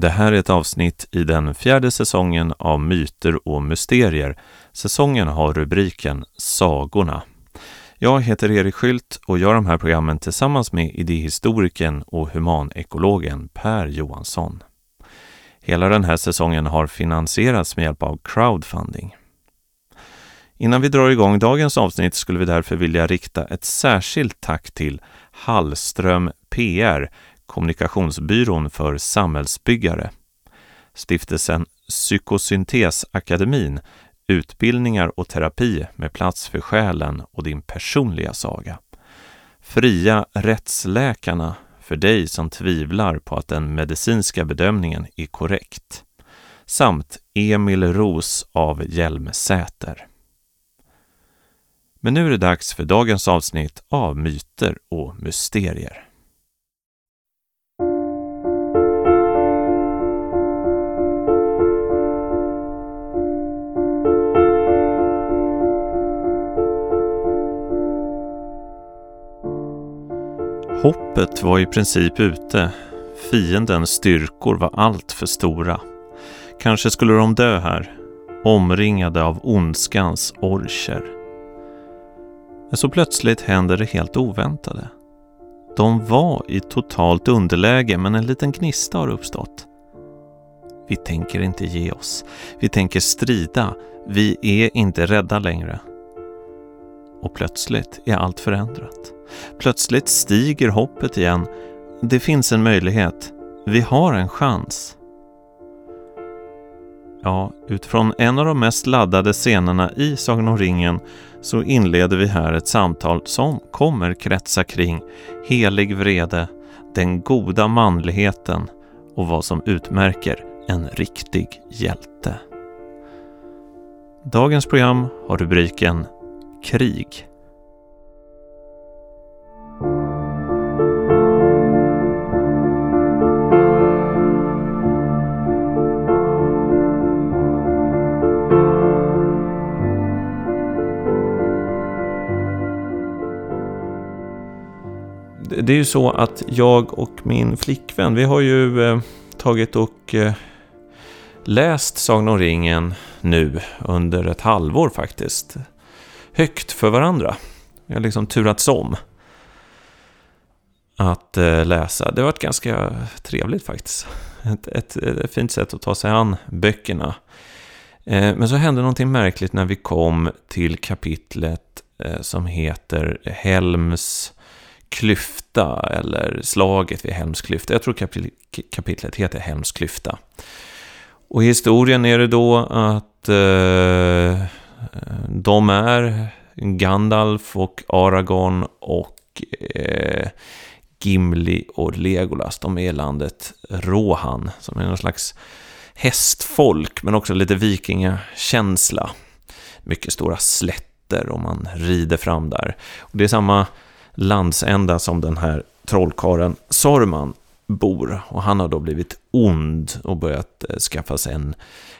Det här är ett avsnitt i den fjärde säsongen av Myter och mysterier. Säsongen har rubriken Sagorna. Jag heter Erik Skylt och gör de här programmen tillsammans med idéhistorikern och humanekologen Per Johansson. Hela den här säsongen har finansierats med hjälp av crowdfunding. Innan vi drar igång dagens avsnitt skulle vi därför vilja rikta ett särskilt tack till Hallström PR, kommunikationsbyrån för samhällsbyggare. Stiftelsen Psykosyntesakademin, utbildningar och terapi med plats för själen och din personliga saga. Fria rättsläkarna för dig som tvivlar på att den medicinska bedömningen är korrekt. Samt Emil Ros av Hjälmsäter. Men nu är det dags för dagens avsnitt av Myter och mysterier. Hoppet var i princip ute. Fiendens styrkor var allt för stora. Kanske skulle de dö här, omringade av ondskans orcher. Men så plötsligt händer det helt oväntade. De var i totalt underläge, men en liten gnista har uppstått. Vi tänker inte ge oss. Vi tänker strida. Vi är inte rädda längre. Och plötsligt är allt förändrat. Plötsligt stiger hoppet igen. Det finns en möjlighet. Vi har en chans. Ja, utifrån en av de mest laddade scenerna i Sagan om ringen så inleder vi här ett samtal som kommer kretsa kring helig vrede, den goda manligheten och vad som utmärker en riktig hjälte. Dagens program har rubriken Krig. Det är ju så att jag och min flickvän, vi har ju eh, tagit och eh, läst Sagan om ringen nu under ett halvår faktiskt. Högt för varandra. Vi har liksom turats om att eh, läsa. Det har varit ganska trevligt faktiskt. Ett, ett, ett fint sätt att ta sig an böckerna. Eh, men så hände någonting märkligt när vi kom till kapitlet eh, som heter Helms klyfta eller slaget vid Helms klyfta. Jag tror kapitlet heter Helms klyfta. Och i historien är det då att eh, de är Gandalf och Aragorn och eh, Gimli och Legolas. De är landet Rohan som är någon slags hästfolk men också lite vikingakänsla. Mycket stora slätter och man rider fram där. Och det är samma landsända som den här trollkaren Sorman bor. Och han har då blivit ond och börjat eh, skaffa sig en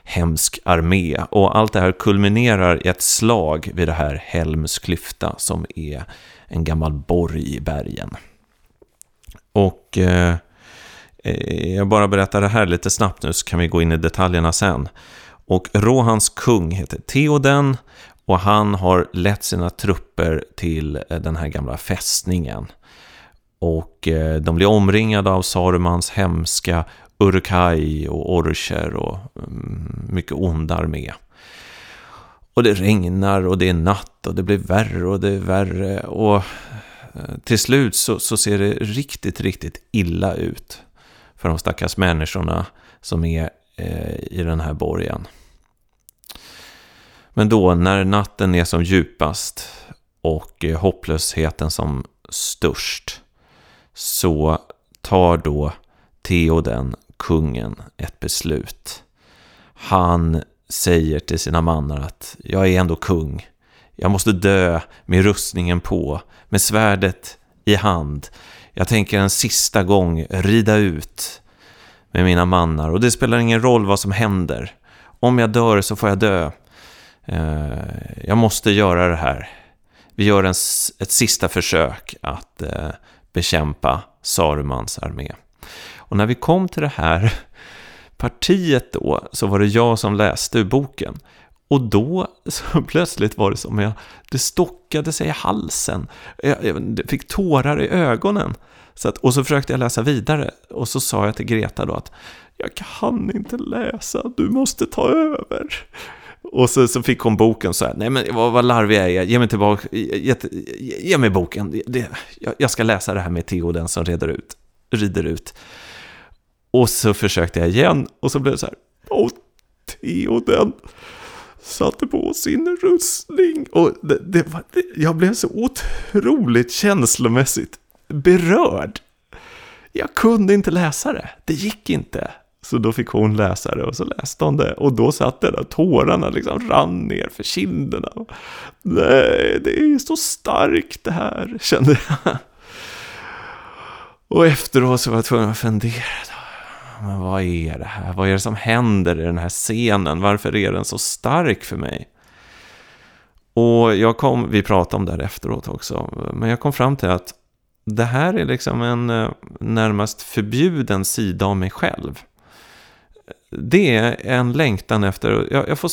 hemsk armé. Och allt det här kulminerar i ett slag vid det här Helms klyfta som är en gammal borg i bergen. Och eh, eh jag bara berättar det här lite snabbt nu så kan vi gå in i detaljerna sen. Och Rohans kung heter Theoden och han har lett sina trupper till eh, den här gamla fästningen. Och eh, de blir omringade av Sarumans hemska Urukai och Orcher och mm, mycket ond armé. Och det regnar och det är natt och det blir värre och det är värre. Och eh, till slut så, så ser det riktigt, riktigt illa ut för de stackars människorna som är eh, i den här borgen. Men då när natten är som djupast och eh, hopplösheten som störst så tar då Theoden, kungen, ett beslut. Han säger till sina mannar att jag är ändå kung. Jag måste dö med rustningen på, med svärdet i hand. Jag tänker en sista gång rida ut med mina mannar och det spelar ingen roll vad som händer. Om jag dör så får jag dö. Eh, jag måste göra det här. Vi gör en, ett sista försök att eh, bekämpa Sarumans armé. Och när vi kom till det här partiet då så var det jag som läste ur boken. Och då så plötsligt var det som jag, det stockade sig i halsen. Jag, jag fick tårar i ögonen. Så att, och så försökte jag läsa vidare. Och så sa jag till Greta då att jag kan inte läsa, du måste ta över. Och så, så fick hon boken så här, nej men vad, vad larvig jag är, ge mig tillbaka, ge, ge, ge mig boken, det, jag, jag, ska läsa det här med Theo den som rider ut, rider ut. Och så försökte jag igen och så blev det så här, åh, Theo den satte på sin rustning. Och det, det var, det, jag blev så otroligt känslomässigt berörd. Jag kunde inte läsa det, det gick inte. Så då fick hon läsa det och så läste hon det. Och då satt det där tårarna liksom rann ner för kinderna. Nej, det är så starkt det här, kände jag. Och efteråt så var jag tvungen att fundera. Men vad är det här? Vad är det som händer i den här scenen? Varför är den så stark för mig? Och jag kom, vi pratade om det här efteråt också, men jag kom fram till att det här är liksom en eh, närmast förbjuden sida av mig själv. Det är en längtan efter, jag, jag får...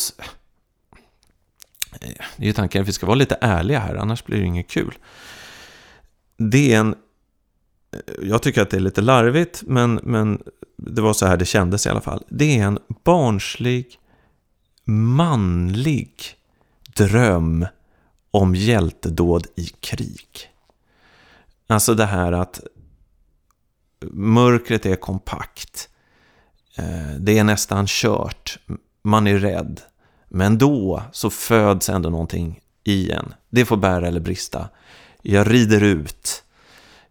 Eh, det är ju tanken att vi ska vara lite ärliga här, annars blir det inget kul. Det är en... Eh, jag tycker att det är lite larvigt, men, men det var så här det kändes i alla fall. Det är en barnslig, manlig dröm om hjältedåd i krig. Alltså det här att mörkret är kompakt. Eh, det är nästan kört. Man är rädd. Men då så föds ändå någonting i en. Det får bära eller brista. Jag rider ut.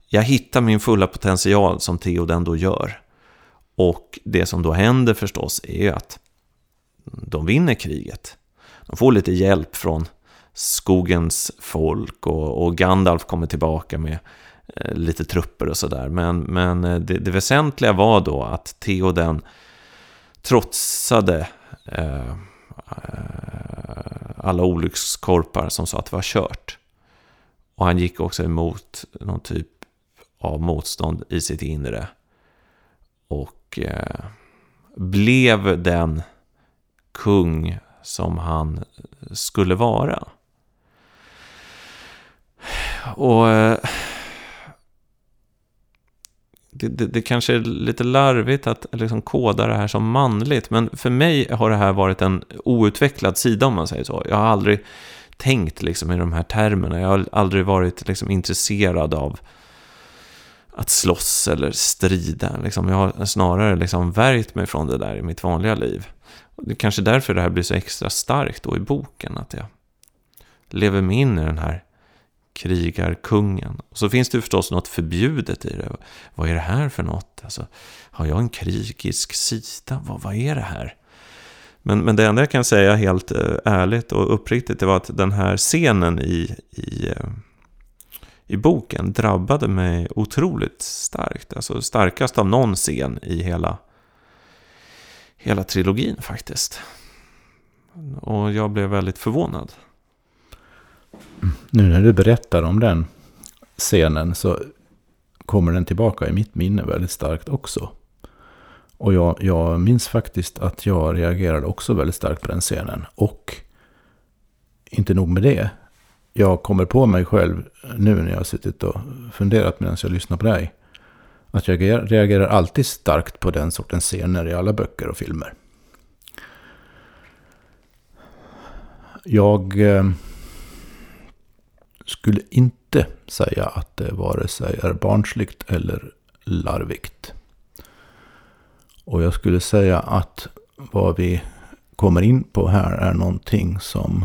Jag hittar min fulla potential som Theoden då gör. Och det som då händer förstås är ju att de vinner kriget. De får lite hjälp från skogens folk och, och Gandalf kommer tillbaka med Eh, lite trupper och sådär. Men, men eh, det, det, väsentliga var då att Theoden trotsade eh, eh, alla olyckskorpar som sa att det var kört. Och han gick också emot någon typ av motstånd i sitt inre. Och eh, blev den kung som han skulle vara. Och eh, det, det, det, kanske är lite larvigt att liksom koda det här som manligt, men för mig har det här varit en outvecklad sida om man säger så. Jag har aldrig tänkt liksom i de här termerna, jag har aldrig varit liksom intresserad av att slåss eller strida. Liksom. Jag har snarare liksom värjt mig från det där i mitt vanliga liv. Det är kanske därför det här blir så extra starkt då i boken, att jag lever mig in i den här krigarkungen. Och så finns det förstås något förbjudet i det. Vad är det här för något? Alltså, har jag en krigisk sida? Vad, vad är det här? Men, men det enda jag kan säga helt eh, ärligt och uppriktigt det var att den här scenen i, i, eh, i boken drabbade mig otroligt starkt. Alltså starkast av någon scen i hela, hela trilogin faktiskt. Och jag blev väldigt förvånad. Nu när du berättar om den scenen så kommer den tillbaka i mitt minne väldigt starkt också. Och jag, jag minns faktiskt att jag reagerade också väldigt starkt på den scenen. Och inte nog med det. Jag kommer på mig själv nu när jag har suttit och funderat medan jag lyssnar på dig. Att jag reagerar alltid starkt på den sortens scener i alla böcker och filmer. Jag eh, skulle inte säga att det vare sig är barnsligt eller larvigt. Och jag skulle säga att vad vi kommer in på här är någonting som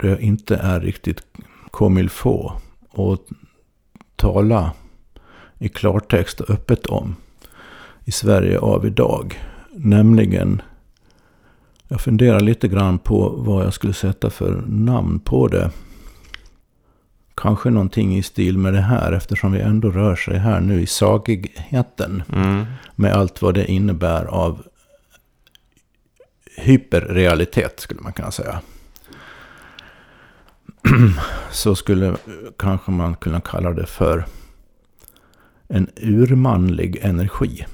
det inte är riktigt comme få att tala i klartext och öppet om i Sverige av idag. Nämligen jag funderar lite grann på vad jag skulle sätta för namn på det. Kanske någonting i stil med det här eftersom vi ändå rör sig här nu i sagigheten. Mm. Med allt vad det innebär av hyperrealitet skulle man kunna säga. Så skulle kanske man kunna kalla det för en urmanlig energi.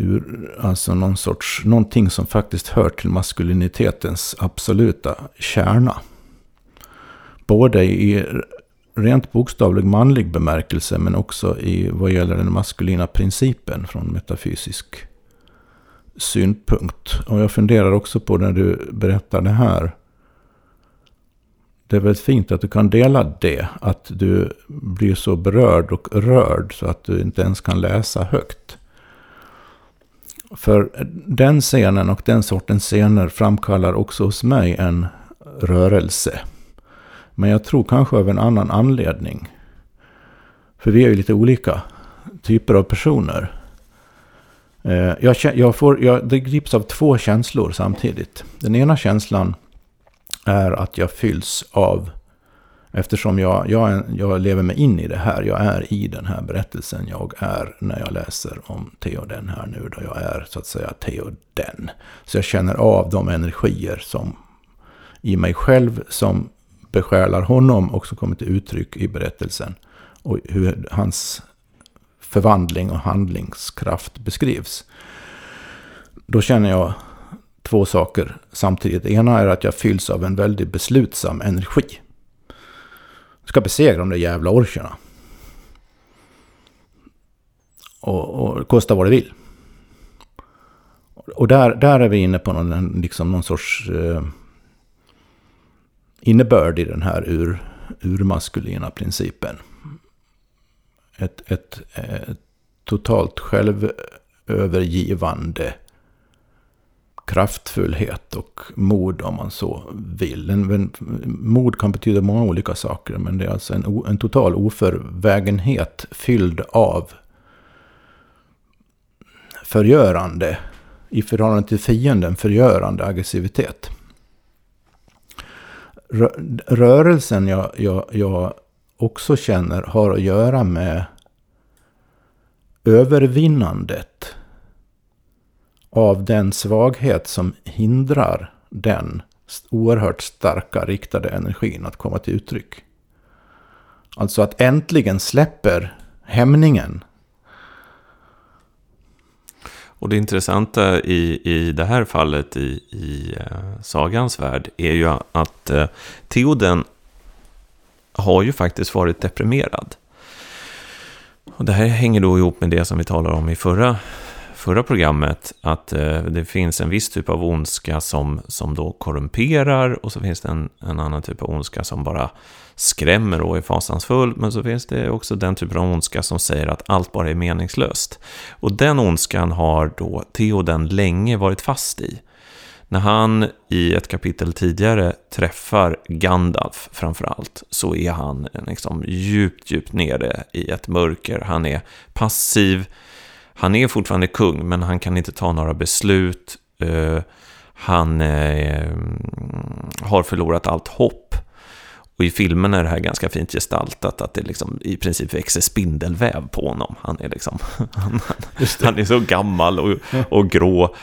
Ur, alltså någon sorts, någonting som faktiskt hör till maskulinitetens absoluta kärna. Både i rent bokstavlig manlig bemärkelse men också i vad gäller den maskulina principen från metafysisk synpunkt. Och jag funderar också på när du berättar det här. Det är väldigt fint att du kan dela det. Att du blir så berörd och rörd så att du inte ens kan läsa högt. För den scenen och den sortens scener framkallar också hos mig en rörelse. Men jag tror kanske av en annan anledning. För vi är ju lite olika typer av personer. Eh, jag, jag får, jag, det grips av två känslor samtidigt. Den ena känslan är att jag fylls av, eftersom jag, jag, jag lever mig in i det här, jag är i den här berättelsen, jag är när jag läser om Theoden här nu, då jag är så att säga Theoden. Så jag känner av de energier som i mig själv som besjälar honom och som kommer till uttryck i berättelsen. Och hur hans förvandling och handlingskraft beskrivs. Då känner jag två saker samtidigt. Det ena är att jag fylls av en väldigt beslutsam energi. Ska besegra de där jävla orcherna. Och, och kosta vad det vill. Och där, där är vi inne på någon, liksom någon sorts eh, innebörd i den här ur, urmaskulina principen ett, ett, ett totalt självövergivande kraftfullhet och mod om man så vill. En, en, mod kan betyda många olika saker men det är alltså en, en total oförvägenhet fylld av förgörande, i förhållande till fienden, förgörande aggressivitet. Rörelsen jag, jag, jag också känner har att göra med övervinnandet av den svaghet som hindrar den oerhört starka riktade energin att komma till uttryck. Alltså att äntligen släpper hämningen. Och det intressanta i, i det här fallet i, i eh, sagans värld är ju att eh, Theoden har ju faktiskt varit deprimerad. Och det här hänger då ihop med det som vi talade om i förra, förra programmet, att eh, det finns en viss typ av ondska som, som då korrumperar och så finns det en, en annan typ av ondska som bara skrämmer och är fasansfull, men så finns det också den typen av ondska som säger att allt bara är meningslöst. Och den ondskan har då Theoden länge varit fast i. När han i ett kapitel tidigare träffar Gandalf framförallt, så är han liksom djupt, djupt nere i ett mörker. Han är passiv, han är fortfarande kung men han kan inte ta några beslut. Uh, han uh, har förlorat allt hopp. Och i filmen är det här ganska fint gestaltat, att det liksom i princip växer spindelväv på honom. Han är liksom, han, han är så gammal och, och grå.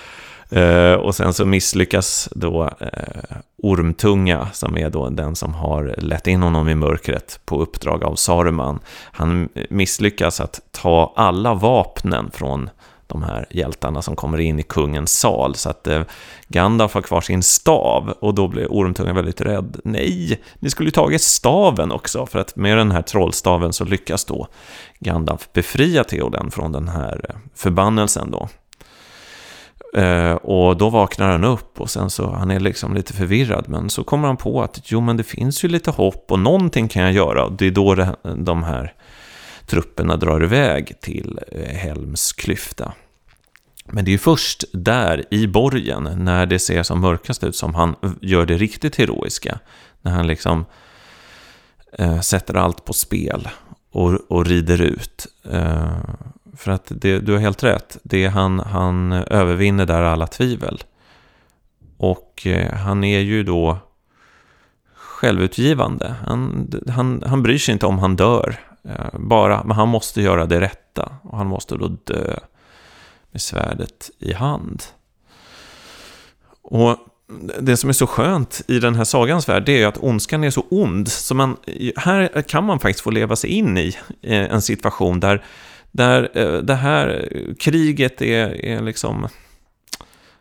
Eh, och sen så misslyckas då eh, Ormtunga, som är då den som har lett in honom i mörkret på uppdrag av Saruman. Han misslyckas att ta alla vapnen från de här hjältarna som kommer in i kungens sal. Så att eh, Gandalf har kvar sin stav och då blir Ormtunga väldigt rädd. Nej, ni skulle ju tagit staven också, för att med den här trollstaven så lyckas då Gandalf befria Theoden från den här eh, förbannelsen då. Eh, och då vaknar han upp och sen så, han är liksom lite förvirrad, men så kommer han på att jo men det finns ju lite hopp och någonting kan jag göra. Och det är då det, de här trupperna drar iväg till eh, Helms klyfta. Men det är ju först där i borgen, när det ser som mörkast ut, som han gör det riktigt heroiska. När han liksom eh, sätter allt på spel och, och rider ut. Eh, för att det, du har helt rätt. Det han, han övervinner där alla tvivel. Och eh, han är ju då självutgivande. Han, han, han bryr sig inte om han dör. Eh, bara, men han måste göra det rätta. Och han måste då dö med svärdet i hand. Och det som är så skönt i den här sagans värld, det är att ondskan är så ond. Så man, här kan man faktiskt få leva sig in i eh, en situation där, där eh, det här eh, kriget är, är liksom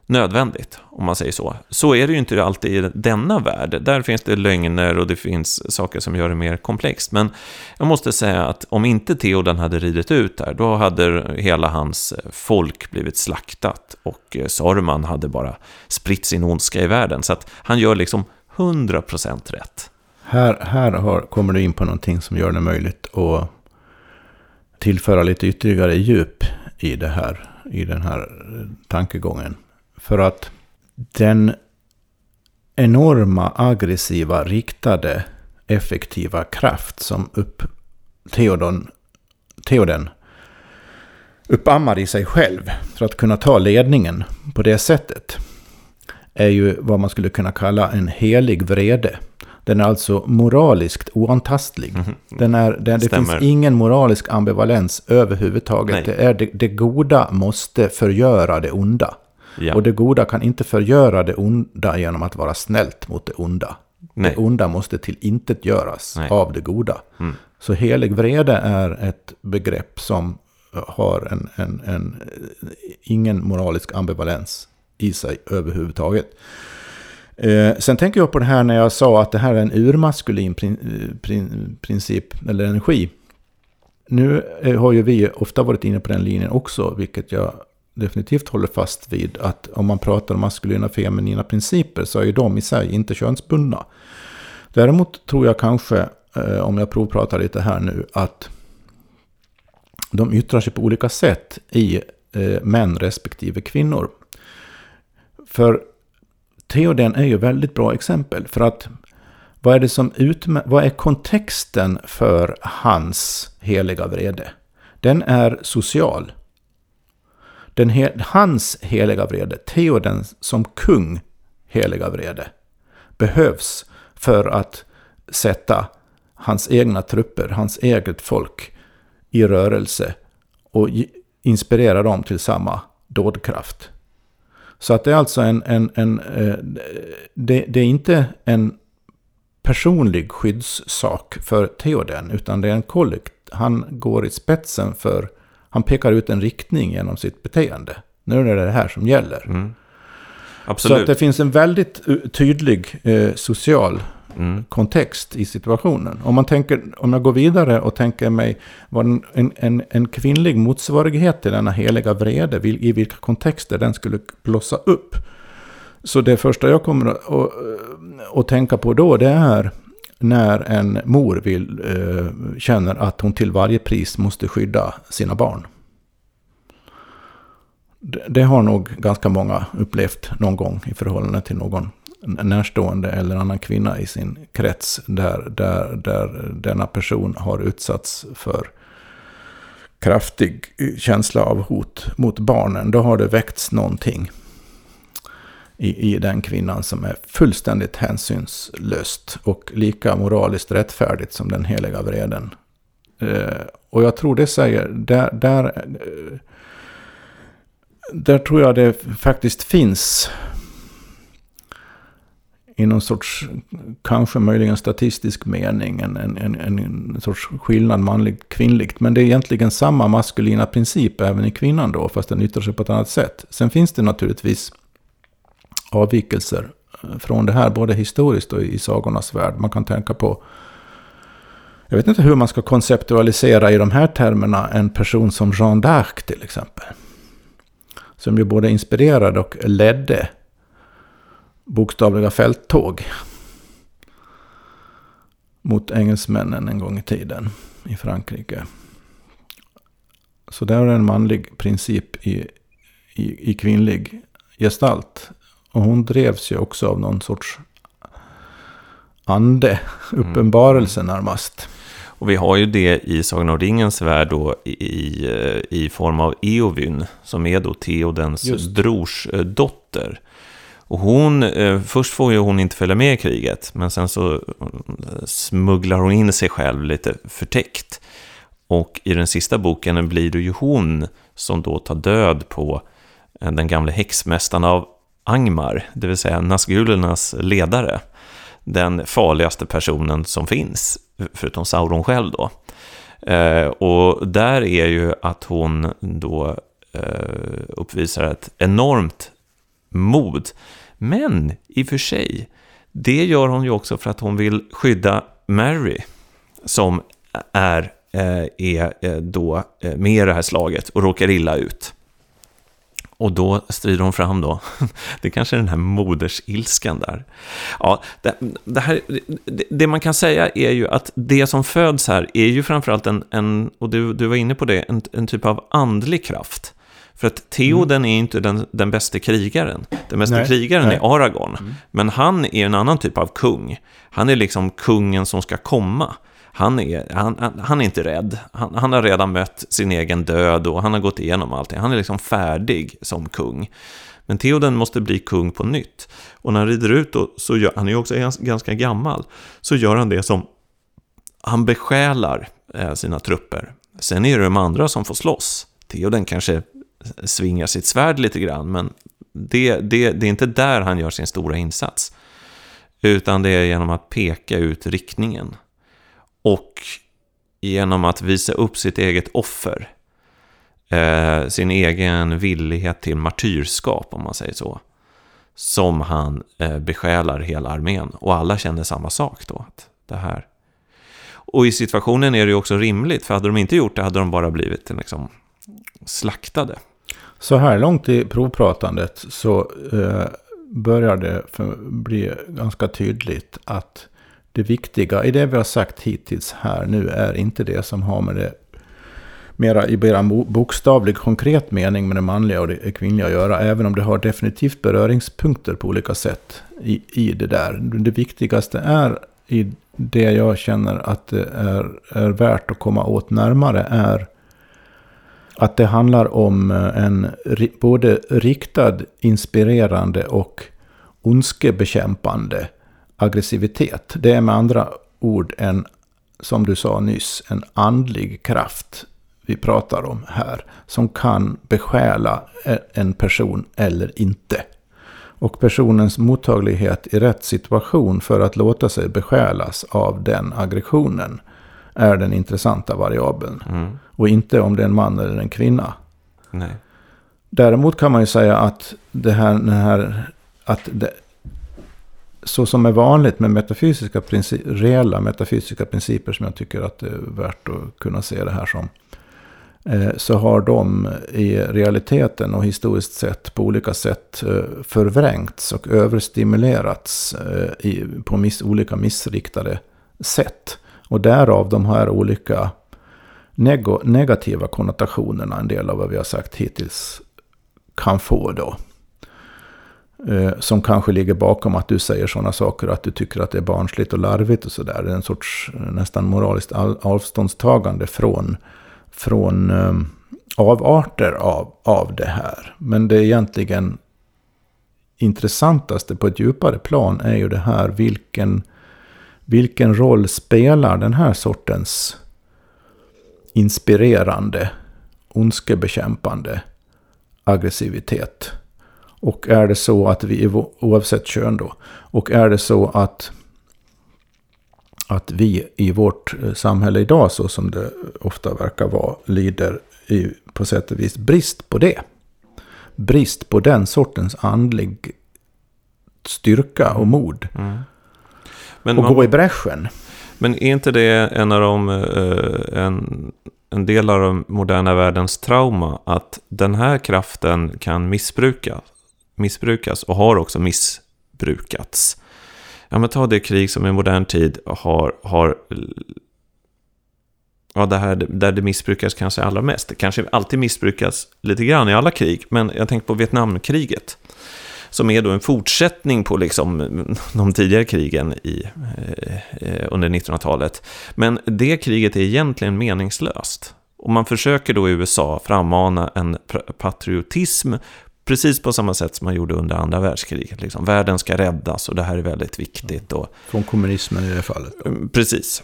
nödvändigt, om man säger så. Så är det ju inte alltid i denna värld. Där finns det lögner och det finns saker som gör det mer komplext. Men jag måste säga att om inte Theoden hade ridit ut där, då hade hela hans eh, folk blivit slaktat och Saruman hade bara spritt sin ondska i världen. Så att han gör liksom 100% rätt. Här, här har, kommer du in på någonting som gör det möjligt att tillföra lite ytterligare djup i, det här, i den här eh, tankegången. För att den enorma, aggressiva, riktade, effektiva kraft som upp Theodon, Theoden uppammar i sig själv för att kunna ta ledningen på det sättet är ju vad man skulle kunna kalla en helig vrede. Den är alltså moraliskt oantastlig. -hmm. Den är, den, det finns ingen moralisk ambivalens överhuvudtaget. Det, är det, det goda måste förgöra det onda. Ja. Och det goda kan inte förgöra det onda genom att vara snällt mot det onda. Nej. Det onda måste till intet göras Nej. av det goda. Mm. Så helig vrede är ett begrepp som har en, en, en, ingen moralisk ambivalens i sig överhuvudtaget. Eh, sen tänker jag på det här när jag sa att det här är en urmaskulin prin, eh, prin, princip eller energi. Nu eh, har ju vi ofta varit inne på den linjen också, vilket jag definitivt håller fast vid att om man pratar om maskulina och feminina principer så är ju de i sig inte könsbundna. Däremot tror jag kanske, eh, om jag provpratar lite här nu, att de yttrar sig på olika sätt i eh, män respektive kvinnor. För Theoden är ju väldigt bra exempel. För att vad är, det som utmär- vad är kontexten för hans heliga vrede? Den är social. Den he hans heliga vrede, Theoden som kung heliga vrede, behövs för att sätta hans egna trupper, hans eget folk i rörelse och inspirera dem till samma dådkraft. Så att det är alltså en, en, en eh, det, det, är inte en personlig skyddssak för Theoden, utan det är en kollekt. Han går i spetsen för han pekar ut en riktning genom sitt beteende. Nu är det det här som gäller. Mm. Absolut. Så att det finns en väldigt eh, tydlig eh, social mm. kontext i situationen. Om, man tänker, om jag går vidare och tänker mig vad en, en, en kvinnlig motsvarighet till denna heliga vrede, i vilka kontexter den skulle blossa upp. Så det första jag kommer att, att, att tänka på då, det är när en mor vill, äh, känner att hon till varje pris måste skydda sina barn. Det, det har nog ganska många upplevt någon gång i förhållande till någon närstående eller annan kvinna i sin krets där, där, där denna person har utsatts för kraftig känsla av hot mot barnen. Då har det väckts någonting i, i den kvinnan som är fullständigt hänsynslöst och lika moraliskt rättfärdigt som den heliga vreden. Eh, och jag tror det säger, där, där, eh, där tror jag det faktiskt finns i någon sorts, kanske möjligen statistisk mening, en, en, en, en sorts skillnad manligt kvinnligt. Men det är egentligen samma maskulina princip även i kvinnan då, fast den yttrar sig på ett annat sätt. Sen finns det naturligtvis avvikelser eh, från det här, både historiskt och i sagornas värld. Man kan tänka på, jag vet inte hur man ska konceptualisera i de här termerna en person som Jean d'Arc till exempel. Som ju både inspirerade och ledde bokstavliga fälttåg mot engelsmännen en gång i tiden i Frankrike. Så där är en manlig princip i, i, i kvinnlig gestalt. Och hon drevs ju också av någon sorts ande, mm. uppenbarelse mm. närmast. Och vi har ju det i Sagan om ringens värld då i, i form av Eovyn, som är då Theodens brors eh, dotter. Och hon, eh, först får ju hon inte följa med i kriget, men sen så eh, smugglar hon in sig själv lite förtäckt. Och i den sista boken blir det ju hon som då tar död på eh, den gamle häxmästaren av Angmar, det vill säga Nazgulernas ledare. Den farligaste personen som finns, förutom Sauron själv då. Eh, och där är ju att hon då eh, uppvisar ett enormt mod. Men i och för sig, det gör hon ju också för att hon vill skydda Mary, som är, eh, är eh, då eh, med i det här slaget och råkar illa ut. Och då strider hon fram då. Det kanske är den här modersilskan där. Ja, det, det, här, det, det, man kan säga är ju att det som föds här är ju framförallt en, en och du, du var inne på det, en, en typ av andlig kraft. För att Theoden mm. är inte den, den bästa krigaren. Den bästa nej, krigaren nej. är Aragorn. Mm. Men han är en annan typ av kung. Han är liksom kungen som ska komma. Han är, han, han är inte rädd. Han, han, har redan mött sin egen död och han har gått igenom allting. Han är liksom färdig som kung. Men Theoden måste bli kung på nytt. Och när han rider ut då, så gör, han är ju också ganska gammal, så gör han det som, han besjälar eh, sina trupper. Sen är det de andra som får slåss. Theoden kanske svingar sitt svärd lite grann, men det, det, det är inte där han gör sin stora insats. Utan det är genom att peka ut riktningen. Och genom att visa upp sitt eget offer. Eh, sin egen villighet till martyrskap, om man säger så. Som han eh, besjälar hela armén. Och alla känner samma sak då. Att det här. Och i situationen är det ju också rimligt, för hade de inte gjort det hade de bara blivit liksom, slaktade. Så här långt i provpratandet så eh, börjar det bli ganska tydligt att det viktiga i det vi har sagt hittills här nu är inte det som har med det mera i mera bokstavlig konkret mening med det manliga och det kvinnliga att göra. Även om det har definitivt beröringspunkter på olika sätt i, i det där. Det viktigaste är i det jag känner att det är, är värt att komma åt närmare är att det handlar om eh, en både riktad, inspirerande och ondskebekämpande aggressivitet. Det är med andra ord en, som du sa nyss, en andlig kraft vi pratar om här. Som kan besjäla eh, en person eller inte. Och personens mottaglighet i rätt situation för att låta sig besjälas av den aggressionen är den intressanta variabeln. Mm. Och inte om det är en man eller en kvinna. Nej. Däremot kan man ju säga att det här, den här att det, så som är vanligt med metafysiska princip, reella metafysiska principer som jag tycker att det är värt att kunna se det här som. Eh, så har de i realiteten och historiskt sett på olika sätt eh, förvrängts och överstimulerats eh, på miss, olika missriktade sätt. Och därav de här olika negativa konnotationerna, en del av vad vi har sagt hittills, kan få då. Eh, som kanske ligger bakom att du säger sådana saker, att du tycker att det är barnsligt och larvigt och sådär. Det är en sorts eh, nästan moraliskt avståndstagande från, från ehm, avarter av, av det här. Men det egentligen intressantaste på ett djupare plan är ju det här vilken, vilken roll spelar den här sortens inspirerande, ondskebekämpande aggressivitet och är det så att vi, oavsett kön då, och är det så att, att vi i vårt eh, samhälle idag, så som det ofta verkar vara, lider i, på sätt och vis brist på det. Brist på den sortens andlig styrka och mod. Mm. Men och man, gå i bräschen. Men är inte det en av de, eh, en, en del av den moderna världens trauma, att den här kraften kan missbrukas? missbrukas och har också missbrukats. Ja, men ta det krig som i modern tid har, har ja, det här, där det missbrukas kanske allra mest. Det kanske alltid missbrukas lite grann i alla krig, men jag tänker på Vietnamkriget. Som är då en fortsättning på liksom de tidigare krigen i, eh, under 1900-talet. Men det kriget är egentligen meningslöst. Och man försöker då i USA frammana en patriotism Precis på samma sätt som man gjorde under andra världskriget. Liksom. Världen ska räddas och det här är väldigt viktigt. Och... Från kommunismen i det fallet. Mm, precis.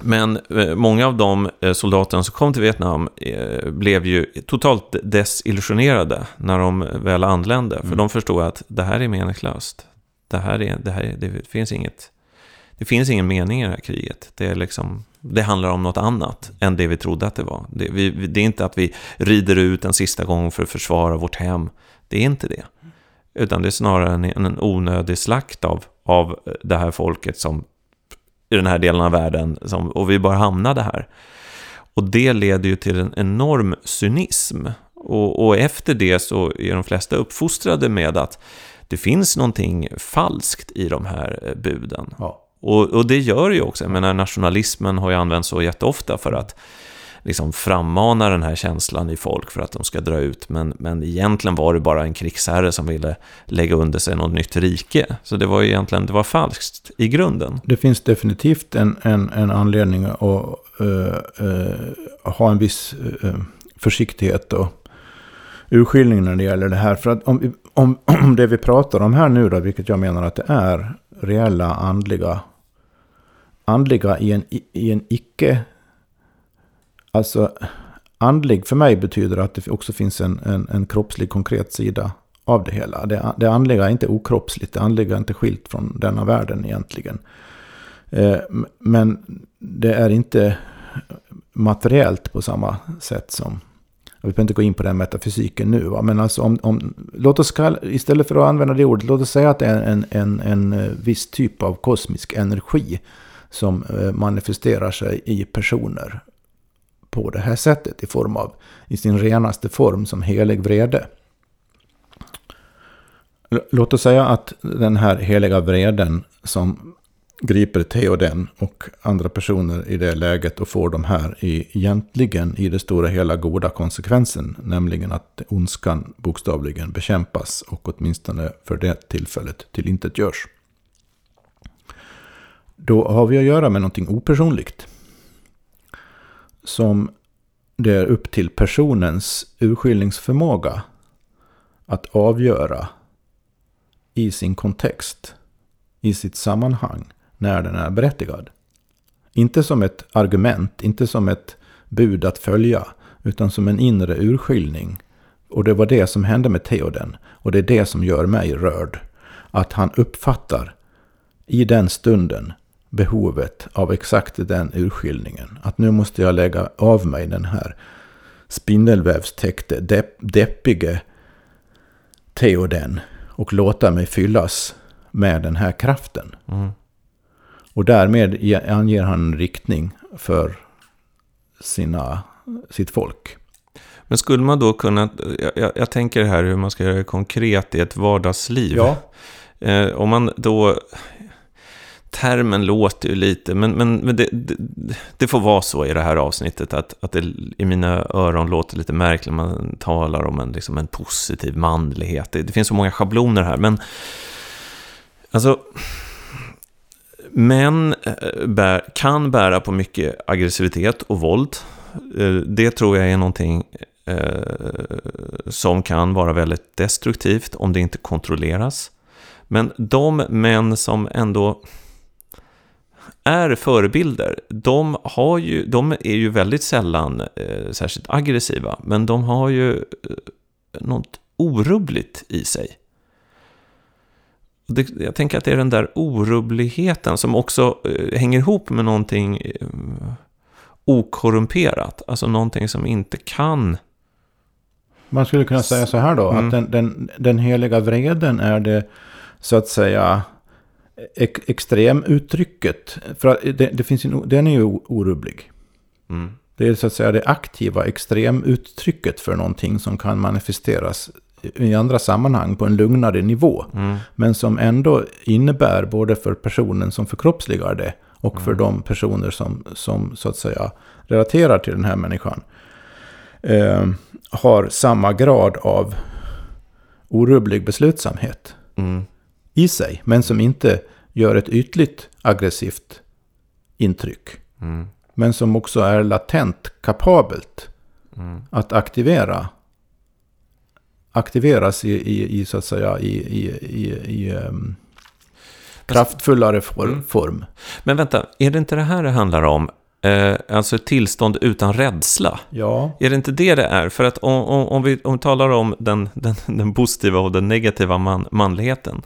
Men eh, många av de eh, soldaterna som kom till Vietnam eh, blev ju totalt desillusionerade när de väl anlände. För Mm. de förstod att det här är meningslöst. Det här är, det här är, det finns inget, det finns ingen mening i det här kriget. Det är liksom, det handlar om något annat än det vi trodde att det var. Det, vi- det är inte att vi rider ut en sista gång för att försvara vårt hem. Det är inte det. Utan det är snarare en, en onödig slakt av, av det här folket som i den här delen av världen som, och vi bara hamnade här. Och det leder ju till en enorm cynism. Och, och efter det så är de flesta uppfostrade med att det finns någonting falskt i de här eh, buden. Ja. Och, och det gör ju också, jag menar nationalismen har ju använts så jätteofta för att liksom frammana den här känslan i folk för att de ska dra ut. Men, men egentligen var det bara en krigsherre som ville lägga under sig något nytt rike. Så det var egentligen, det var falskt i grunden. Det finns definitivt en, en, en anledning att uh, uh, ha en viss uh, försiktighet och urskiljning när det gäller det här. För att om, om, om det vi pratar om här nu då, vilket jag menar att det är, reella andliga, andliga i en, i en icke... Alltså, andlig för mig betyder att det också finns en, en, en kroppslig konkret sida av det hela. Det, det andliga är inte okroppsligt, det andliga är inte skilt från denna världen egentligen. Eh, Men det är inte materiellt på samma sätt som... Vi behöver inte gå in på den metafysiken nu. Va? Men alltså om, om, låt oss kalla, istället för att använda det ordet, låt oss säga att det är en, en, en eh, viss typ av kosmisk energi som eh, manifesterar sig i personer på det här sättet i form av, i sin renaste form som helig vrede. Låt oss säga att den här heliga vreden som griper Theoden och andra personer i det läget och får de här i, egentligen i det stora hela goda konsekvensen, nämligen att ondskan bokstavligen bekämpas och åtminstone för det tillfället tillintetgörs. Då har vi att göra med någonting opersonligt. Som det är upp till personens urskiljningsförmåga att avgöra i sin kontext, i sitt sammanhang, när den är berättigad. Inte som ett argument, inte som ett bud att följa, utan som en inre urskiljning. Och det var det som hände med Theoden. Och det är det som gör mig rörd. Att han uppfattar i den stunden behovet av exakt den urskiljningen. Att nu måste jag lägga av mig den här spindelvävstäckte, depp, deppige Theoden och låta mig fyllas med den här kraften. Mm. Och därmed ge- anger han en riktning för sina, sitt folk. Men skulle man då kunna, jag, jag, tänker här hur man ska göra det konkret i ett vardagsliv. Eh, om man då, termen låter ju lite, men, men, men det, det, det får vara så i det här avsnittet att, att det i mina öron låter lite märkligt när man talar om en, liksom en positiv manlighet. Det, det finns så många schabloner här, men alltså, män eh, bär, kan bära på mycket aggressivitet och våld. Eh, det tror jag är någonting eh, som kan vara väldigt destruktivt om det inte kontrolleras. Men de män som ändå är förebilder, de, har ju, de är ju väldigt sällan eh, särskilt aggressiva, men de har ju eh, något orubbligt i sig. Det, jag tänker att det är den där orubbligheten som också eh, hänger ihop med någonting eh, okorrumperat, alltså någonting som inte kan Man skulle kunna säga så här då, Mm. att den, den, den heliga vreden är det så att säga extremuttrycket. För att det, det finns ju, den är ju orubblig. mm, Det är så att säga det aktiva extremuttrycket för någonting som kan manifesteras i andra sammanhang på en lugnare nivå. mm, Men som ändå innebär både för personen som förkroppsligar det och för de personer som, som så att säga relaterar till den här människan. Eh, har samma grad av orubblig beslutsamhet mm, i sig. Men som inte gör ett ytligt aggressivt intryck. mm, Men som också är latent kapabelt mm. att aktivera aktiveras i, i, i så att säga i, i, i, i um, kraftfullare for, Mm. form. Men vänta, är det inte det här det handlar om? Eh, alltså ett tillstånd utan rädsla. Ja. Är det inte det det är? För att om, om, om, vi, om vi talar om den, den, den positiva och den negativa man, manligheten,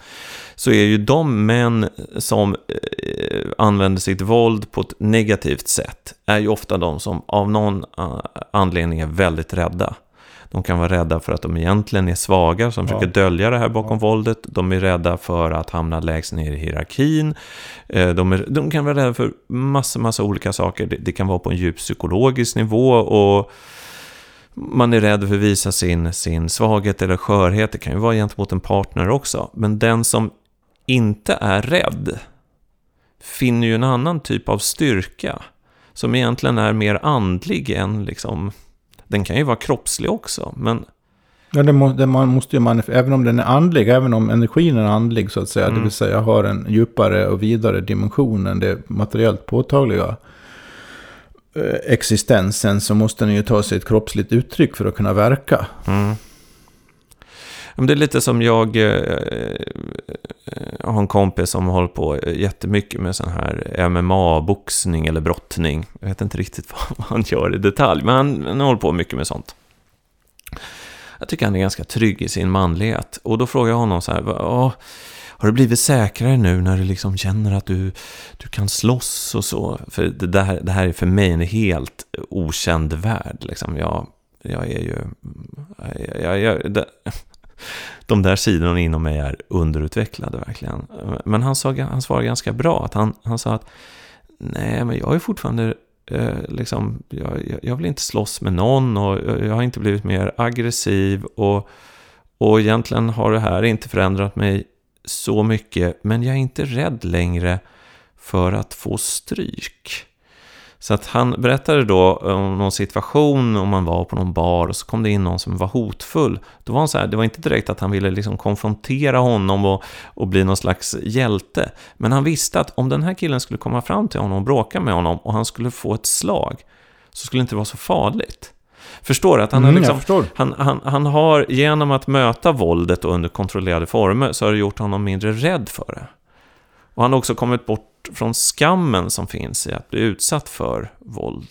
så är ju de män som eh, använder sitt våld på ett negativt sätt, är ju ofta de som av någon uh, anledning är väldigt rädda. De kan vara rädda för att de egentligen är svaga, som ja. försöker dölja det här bakom ja. våldet. De är rädda för att hamna lägst ner i hierarkin. Eh, de, är, de kan vara rädda för massa, massa olika saker. Det, det, kan vara på en djup psykologisk nivå och man är rädd för att visa sin, sin svaghet eller skörhet. Det kan ju vara gentemot en partner också. Men den som inte är rädd finner ju en annan typ av styrka som egentligen är mer andlig än liksom den kan ju vara kroppslig också, men... Ja, det må, det man måste ju manif- även om den är andlig, även om energin är andlig så att säga, mm. det vill säga har en djupare och vidare dimension än det materiellt påtagliga eh, existensen, så måste den ju ta sig ett kroppsligt uttryck för att kunna verka. Mm men Det är lite som jag, jag eh, eh, har en kompis som håller på jättemycket med sån här MMA-boxning eller brottning. Jag vet inte riktigt vad han gör i detalj, men han, han håller på mycket med sånt. Jag tycker han är ganska trygg i sin manlighet. Och då frågar jag honom så här, har du blivit säkrare nu när du liksom känner att du, du kan slåss och så? För det, där, det här är för mig en helt okänd värld. Liksom. Jag, jag är ju... Jag, Jag, jag, det, de där sidorna inom mig är underutvecklade verkligen. Men han, sa, han svarade ganska bra. Att han, han sa att nej, men jag är fortfarande eh, liksom, jag, jag vill inte slåss med någon och eh, jag har inte blivit mer aggressiv. Och, och egentligen har det här inte förändrat mig så mycket. Men jag är inte rädd längre för att få stryk. Så att han berättade då om någon situation om man var på någon bar och så kom det in någon som var hotfull. Då var han så här, det var inte direkt att han ville liksom konfrontera honom och, och bli någon slags hjälte. Men han visste att om den här killen skulle komma fram till honom och bråka med honom och han skulle få ett slag så skulle det inte vara så farligt. Förstår du? Att han, mm, har liksom, han, han, han har genom att möta våldet under kontrollerade former så har det gjort honom mindre rädd för det. Och han har också kommit bort från skammen som finns i att bli utsatt för våld.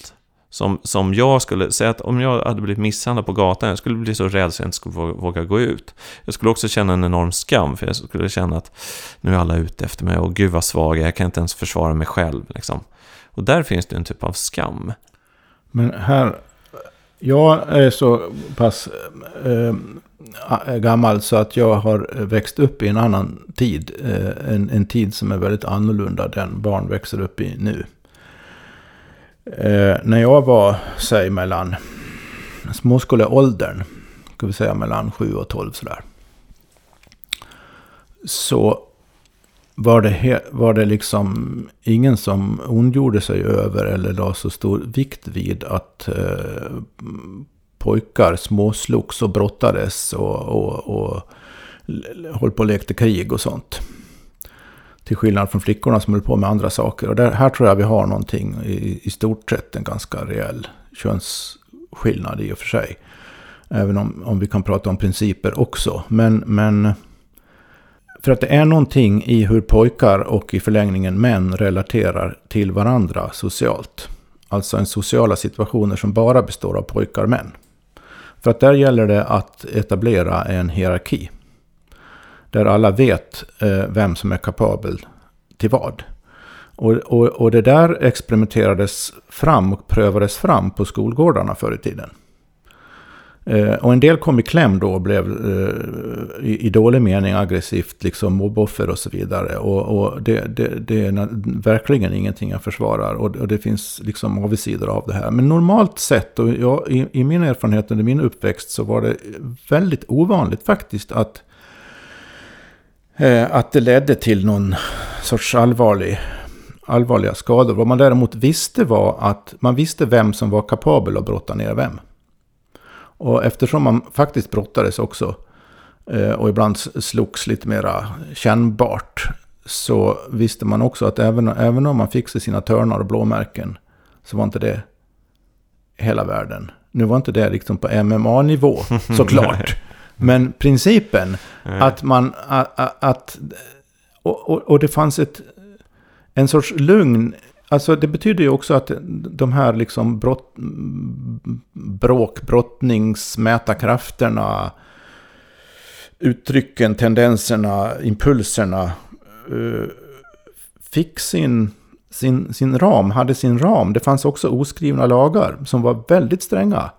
Som, som jag skulle säga att om jag hade blivit misshandlad på gatan, jag skulle bli så rädd så jag inte skulle våga gå ut. Jag skulle också känna en enorm skam, för jag skulle känna att nu är alla ute efter mig och gud vad svag jag är, jag kan inte ens försvara mig själv. Liksom. Och där finns det en typ av skam. Men här, jag är så pass eh, Ah, eh, gammal så att jag har eh, växt upp i en annan tid. Eh, en, en tid som är väldigt annorlunda den barn växer upp i nu. Eh, när jag var, säg mellan småskoleåldern, ska vi säga mellan 7 och 12 sådär. Så var det, var det liksom ingen som ondgjorde sig över eller la så stor vikt vid att eh, pojkar småslogs och brottades och, och, och höll på och lekte krig och sånt. Till skillnad från flickorna som höll på med andra saker. Och där, här tror jag vi har någonting i, i stort sett en ganska rejäl könsskillnad i och för sig. Även om, om vi kan prata om principer också. Men, men för att det är någonting i hur pojkar och i förlängningen män relaterar till varandra socialt. Alltså en sociala situationer som bara består av pojkar och män. För att där gäller det att etablera en hierarki. Där alla vet eh, vem som är kapabel till vad. Och, och, och det där experimenterades fram och prövades fram på skolgårdarna förr i tiden. Eh, och en del kom i kläm då och blev eh, i, i, dålig mening aggressivt liksom mobboffer och så vidare. Och, och det, det, det, är verkligen ingenting jag försvarar. Och, och, det finns liksom avsidor av det här. Men normalt sett, och jag, i, i min erfarenhet under min uppväxt så var det väldigt ovanligt faktiskt att, eh, att det ledde till någon sorts allvarlig allvarliga skador. Vad man däremot visste var att man visste vem som var kapabel att brotta ner vem. Och eftersom man faktiskt brottades också eh, och ibland slogs lite mera kännbart så visste man också att även, även om man fick sig sina törnar och blåmärken så var inte det hela världen. Nu var inte det liksom på MMA-nivå såklart. Men principen att man... Att, att och, och, och, det fanns ett, en sorts lugn alltså det betyder ju också att de här liksom brott, bråk, brottningsmätarkrafterna, uttrycken, tendenserna, impulserna eh, fick sin, sin, sin ram, hade sin ram. Det fanns också oskrivna lagar som var väldigt stränga.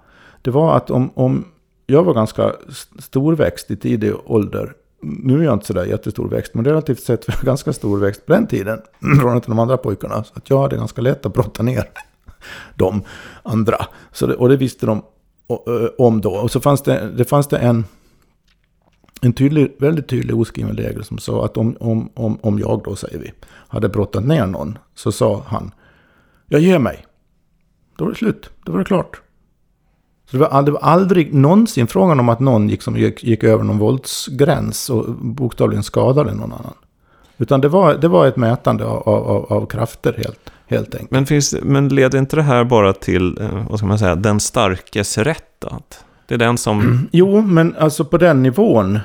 Det var att om, om jag var ganska storväxt i tidig ålder nu är jag inte sådär jättestor växt, men relativt sett var jag ganska stor växt på den tiden. Från de andra pojkarna. Så att jag hade ganska lätt att brotta ner de andra. Så det, och det visste de eh, om då. Och så fanns det, det, fanns det en, en tydlig, väldigt tydlig oskriven regel som sa att om, om, om, om jag då, säger vi, hade brottat ner någon, så sa han, jag ger mig. Då var det slut, då var det klart. Så det var, det var aldrig någonsin frågan om att någon gick, som gick, gick över någon våldsgräns och bokstavligen skadade någon annan. Utan det var, det var ett mätande av, av, av krafter helt, helt enkelt. Men, finns, men leder inte det här bara till, eh, vad ska man säga, den starkes rätt? Att det är den som... Jo, men alltså på den nivån,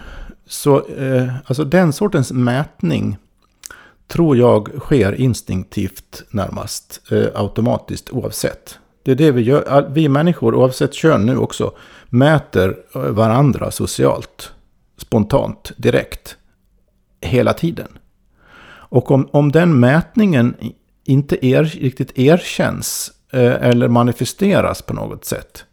så, eh, alltså den sortens mätning tror jag sker instinktivt närmast, eh, automatiskt oavsett. Det är det vi gör. Vi människor, oavsett kön nu också, mäter eh, varandra socialt. Spontant, direkt. Hela tiden. Och om, om den mätningen inte er, riktigt erkänns eh, eller manifesteras på något sätt.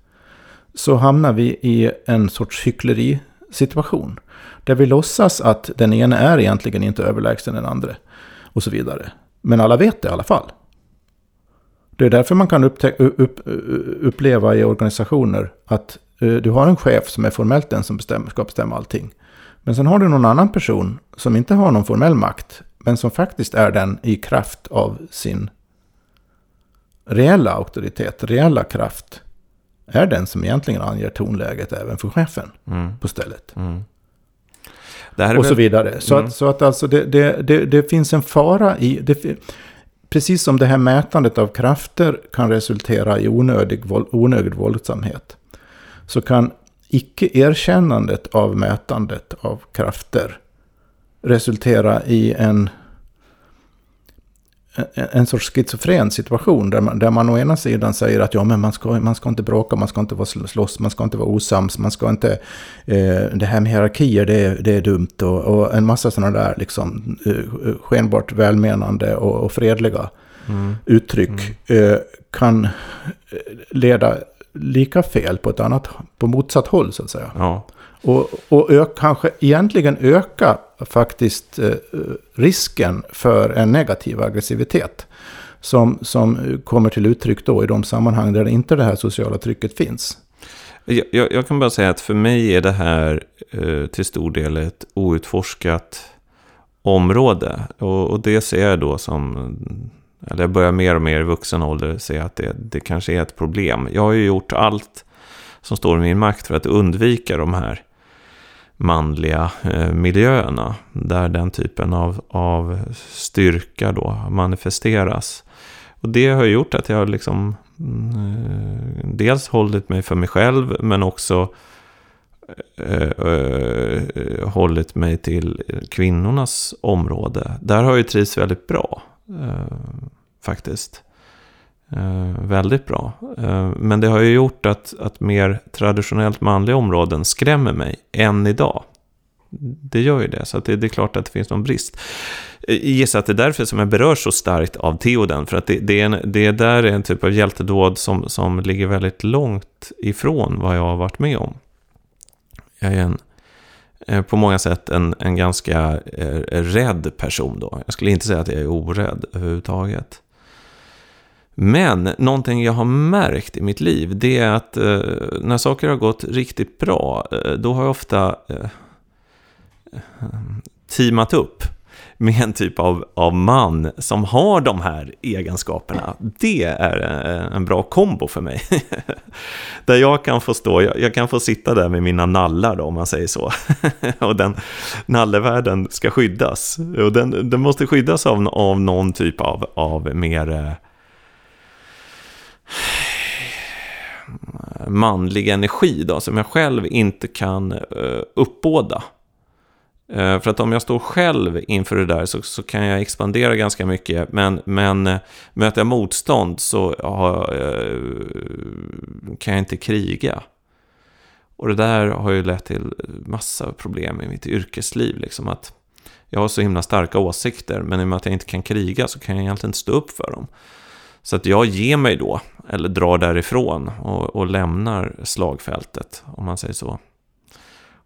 Så hamnar vi i en sorts hycklerisituation. Där vi låtsas att den ena är egentligen inte överlägsen den andra. Och så vidare. Men alla vet det i alla fall. Det är därför man kan upp, upp, uppleva i organisationer att uh, du har en chef som är formellt den som bestämmer, ska bestämma allting. Men sen har du någon annan person som inte har någon formell makt, men som faktiskt är den i kraft av sin reella auktoritet, reella kraft, är den som egentligen anger tonläget även för chefen mm. på stället. Mm. och väl... så vidare. Så, mm. att, så att alltså det, det, det, det, finns en fara i... Det, Precis som det här mätandet av krafter kan resultera i onödig, onödig våldsamhet. Så kan icke-erkännandet av mätandet av krafter resultera i en, en, sorts schizofren situation. Där man, där man å ena sidan säger att ja, men man, ska, man ska inte bråka, man ska inte vara slåss, man ska inte vara osams, man ska inte... Eh, det här med hierarkier, det är, det är dumt. Och, och en massa sådana där liksom, eh, skenbart välmenande och, och fredliga mm. uttryck mm. Eh, kan leda lika fel på ett annat, på motsatt håll så att säga. Ja. Och, och ök, kanske egentligen öka faktiskt eh, risken för en negativ aggressivitet. Som, som kommer till uttryck då i de sammanhang där inte det här sociala trycket finns. Jag, jag, jag kan bara säga att för mig är det här eh, till stor del ett outforskat område. Och, och, det ser jag då som, eller jag börjar mer och mer i vuxen ålder se att det, det kanske är ett problem. Jag har ju gjort allt som står i min makt för att undvika de här manliga eh, miljöerna. Där den typen av, av styrka då manifesteras. Och det har gjort att jag liksom mm, eh, dels hållit mig för mig själv men också eh, eh, hållit mig till kvinnornas område. Där har jag trivts väldigt bra eh, faktiskt. Eh, väldigt bra. Eh, men det har ju gjort att, att mer traditionellt manliga områden skrämmer mig än idag. Det gör ju det, så det, det, är klart att det finns någon brist. Eh, jag gissar att det är därför som jag berörs så starkt av Theoden, för att det, det, är en, det där är en typ av hjältedåd som, som ligger väldigt långt ifrån vad jag har varit med om. Jag är en, eh, på många sätt en, en ganska eh, rädd person då. Jag skulle inte säga att jag är orädd överhuvudtaget. Men någonting jag har märkt i mitt liv, det är att eh, när saker har gått riktigt bra, eh, då har jag ofta eh, teamat upp med en typ av, av man som har de här egenskaperna. Det är en, en bra kombo för mig. där jag kan få stå, jag, jag, kan få sitta där med mina nallar då, om man säger så. och den nallevärlden ska skyddas. Och den, den måste skyddas av, av någon typ av, av mer eh, manlig energi då, som jag själv inte kan uh, uppbåda. Eh, för att om jag står själv inför det där så, så kan jag expandera ganska mycket. Men, men eh, möter jag motstånd så har, kan jag inte kriga. Och det där har ju lett till massa problem i mitt yrkesliv. Liksom att jag har så himla starka åsikter, men i och med att jag inte kan kriga så kan jag egentligen inte stå upp för dem. Så att jag ger mig då, eller drar därifrån och, och lämnar slagfältet, om man säger så.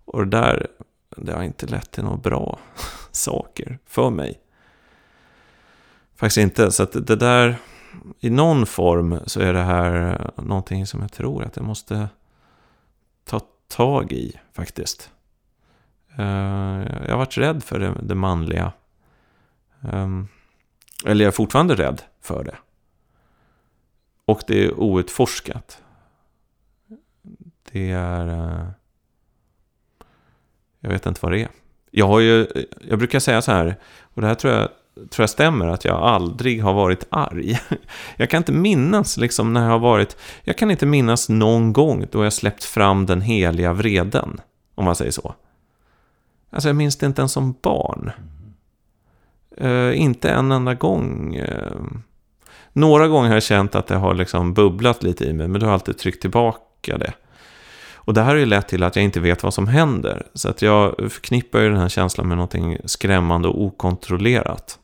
Och det där, det har inte lett till några bra saker för mig. Faktiskt inte, så att det där, i någon form så är det här någonting som jag tror att jag måste ta tag i faktiskt. Eh, jag har varit rädd för det, det manliga. Ehm, eller jag är fortfarande rädd för det. Och det är outforskat. Det är... Eh, jag vet inte vad det är. Jag, har ju, jag brukar säga så här, och det här tror jag, tror jag stämmer, att jag aldrig har varit arg. Jag kan inte minnas liksom när jag har varit... Jag kan inte minnas någon gång då jag släppt fram den heliga vreden, om man säger så. Alltså jag minns det inte ens som barn. Uh, inte en enda gång. Uh, några gånger har jag känt att det har liksom bubblat lite i mig, men då har jag alltid tryckt tillbaka det. Och det här har ju lett till att jag inte vet vad som händer. Så att jag förknippar ju den här känslan med någonting skrämmande och okontrollerat.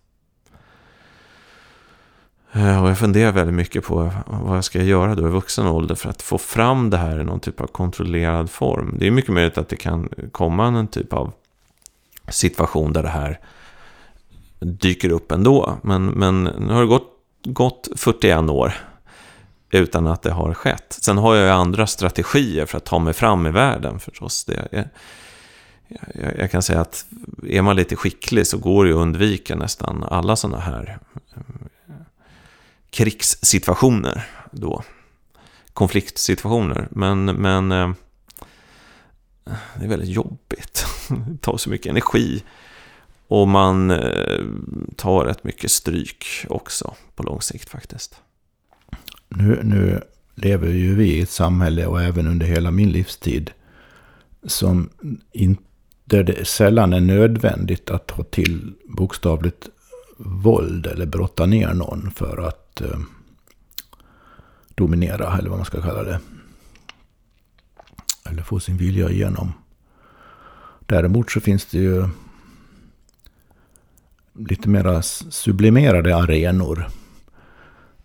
Eh, och jag funderar väldigt mycket på vad jag ska göra då i vuxen ålder för att få fram det här i någon typ av kontrollerad form. Det är mycket möjligt att det kan komma en typ av situation där det här dyker upp ändå. Men, men nu har det gått, gått 41 år utan att det har skett. Sen har jag ju andra strategier för att ta mig fram i världen förstås. Det är, jag, jag kan säga att är man lite skicklig så går det att undvika nästan alla sådana här eh, krigssituationer då. Konfliktsituationer. Men, men eh, det är väldigt jobbigt. Det tar så mycket energi. Och man eh, tar rätt mycket stryk också på lång sikt faktiskt. Nu, nu lever ju vi i ett samhälle och även under hela min livstid som inte där det sällan är nödvändigt att ta till bokstavligt våld eller brotta ner någon för att eh, dominera, eller vad man ska kalla det. Eller få sin vilja igenom. Däremot så finns det ju lite mera sublimerade arenor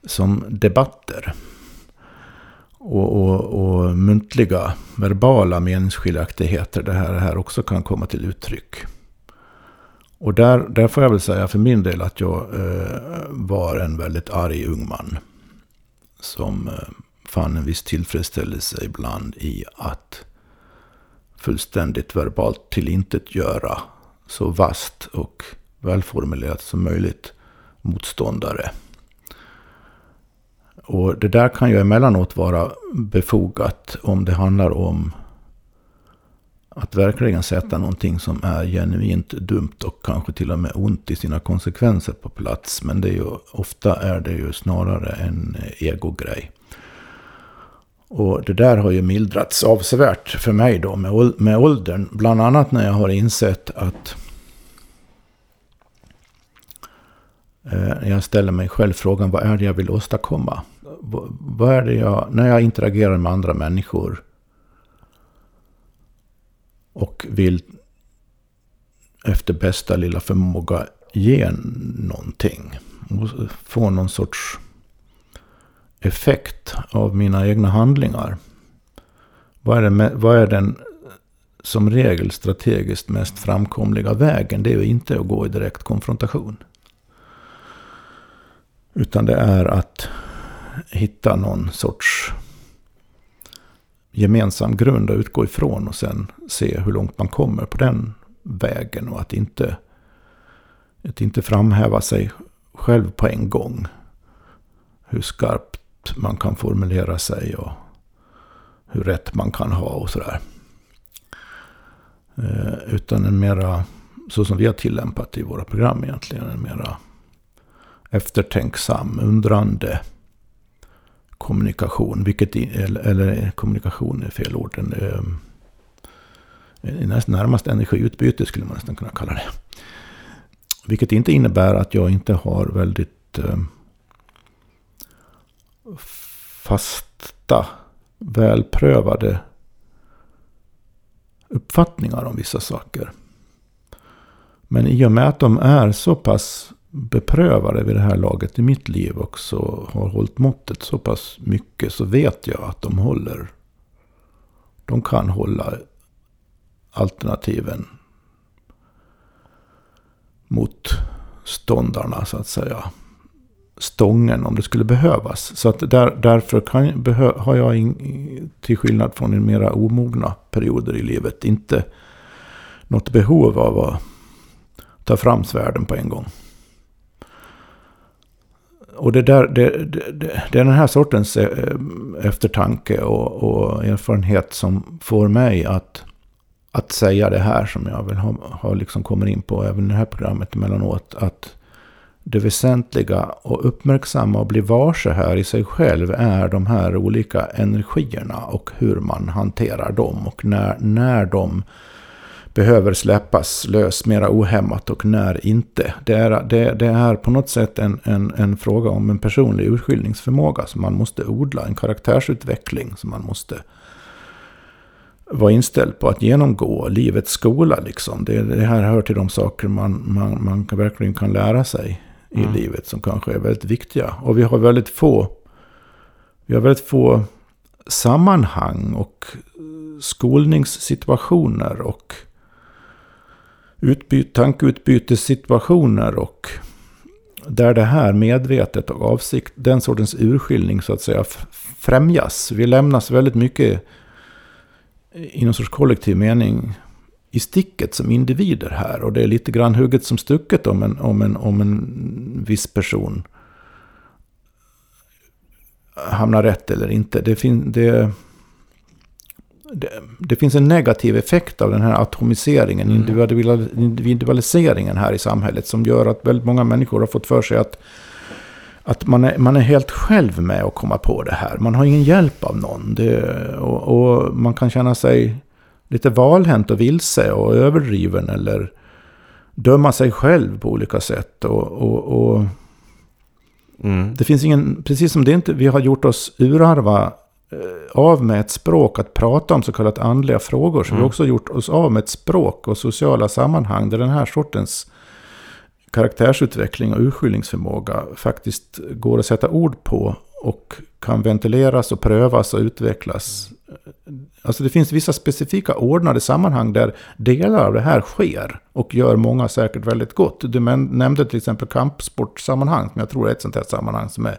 som debatter. Och, och, och muntliga, verbala meningsskiljaktigheter det här, det här också kan komma till uttryck. Och där, där får jag väl säga för min del att jag eh, var en väldigt arg ung man. Som eh, fann en viss tillfredsställelse ibland i att fullständigt verbalt tillintetgöra så vast och välformulerat som möjligt motståndare. Och det där kan ju emellanåt vara befogat om det handlar om att verkligen sätta någonting som är genuint dumt och kanske till och med ont i sina konsekvenser på plats. Men det är ju, ofta är det ju snarare en egogrej. Och det där har ju mildrats avsevärt för mig då med, med åldern. Bland annat när jag har insett att eh, Eh, jag ställer mig själv frågan vad är det jag vill åstadkomma? vad är det jag, när jag interagerar med andra människor och vill efter bästa lilla förmåga ge någonting. Få någon sorts effekt av mina egna handlingar. Vad är, det, vad är den som regel strategiskt mest framkomliga vägen? Det är ju inte att gå i direkt konfrontation. Utan det är att hitta någon sorts gemensam grund att utgå ifrån och sen se hur långt man kommer på den vägen. Och att inte, att inte framhäva sig själv på en gång. Hur skarpt man kan formulera sig och hur rätt man kan ha och sådär. Eh, utan en mera, så som vi har tillämpat i våra program egentligen, en mera eftertänksam, undrande kommunikation. Vilket, eller, eller kommunikation är fel ord. En, ehm, nästan närmast energiutbyte skulle man nästan kunna kalla det. Vilket inte innebär att jag inte har väldigt eh, fasta, välprövade uppfattningar om vissa saker. Men i och med att de är så pass beprövade vid det här laget i mitt liv också har hållit måttet så pass mycket så vet jag att de håller. De kan hålla alternativen mot ståndarna så att säga. Stången om det skulle behövas. Så att där, därför kan, behö, har jag in, till skillnad från i mera omogna perioder i livet inte något behov av att ta fram svärden på en gång. Och det, där, det, det, det, är den här sortens eh, eftertanke och, och, erfarenhet som får mig att, att säga det här som jag vill ha, ha liksom kommer in på även i det här programmet emellanåt. Att det väsentliga och uppmärksamma och bli varse här i sig själv är de här olika energierna och hur man hanterar dem och när, när de behöver släppas lös mera ohämmat och när inte. Det är, det, det är på något sätt en, en, en fråga om en personlig urskiljningsförmåga som man måste odla, en karaktärsutveckling som man måste vara inställd på att genomgå livets skola. Liksom. Det, det här hör till de saker man, man, man verkligen kan lära sig i mm. livet som kanske är väldigt viktiga. Och vi har väldigt få, vi har väldigt få sammanhang och skolningssituationer och utbyt, tankeutbytessituationer och där det här medvetet och avsikt, den sortens urskiljning så att säga främjas. Vi lämnas väldigt mycket i någon sorts kollektiv mening i sticket som individer här. Och det är lite grann hugget som stucket om en, om en, om en viss person hamnar rätt eller inte. Det, fin, det, det, det, finns en negativ effekt av den här atomiseringen, mm. individualiseringen här i samhället som gör att väldigt många människor har fått för sig att, att man, är, man är helt själv med att komma på det här. Man har ingen hjälp av någon. Det, och, och, man kan känna sig lite valhänt och vilse och överdriven eller döma sig själv på olika sätt. och, och, och Mm. Det finns ingen, precis som det inte, vi har gjort oss urarva av med ett språk att prata om så kallat andliga frågor. Så mm. vi har också gjort oss av med ett språk och sociala sammanhang där den här sortens karaktärsutveckling och urskiljningsförmåga faktiskt går att sätta ord på och kan ventileras och prövas och utvecklas. Alltså det finns vissa specifika ordnade sammanhang där delar av det här sker och gör många säkert väldigt gott. Du nämnde till exempel kampsportsammanhang som jag tror är ett sånt här sammanhang som är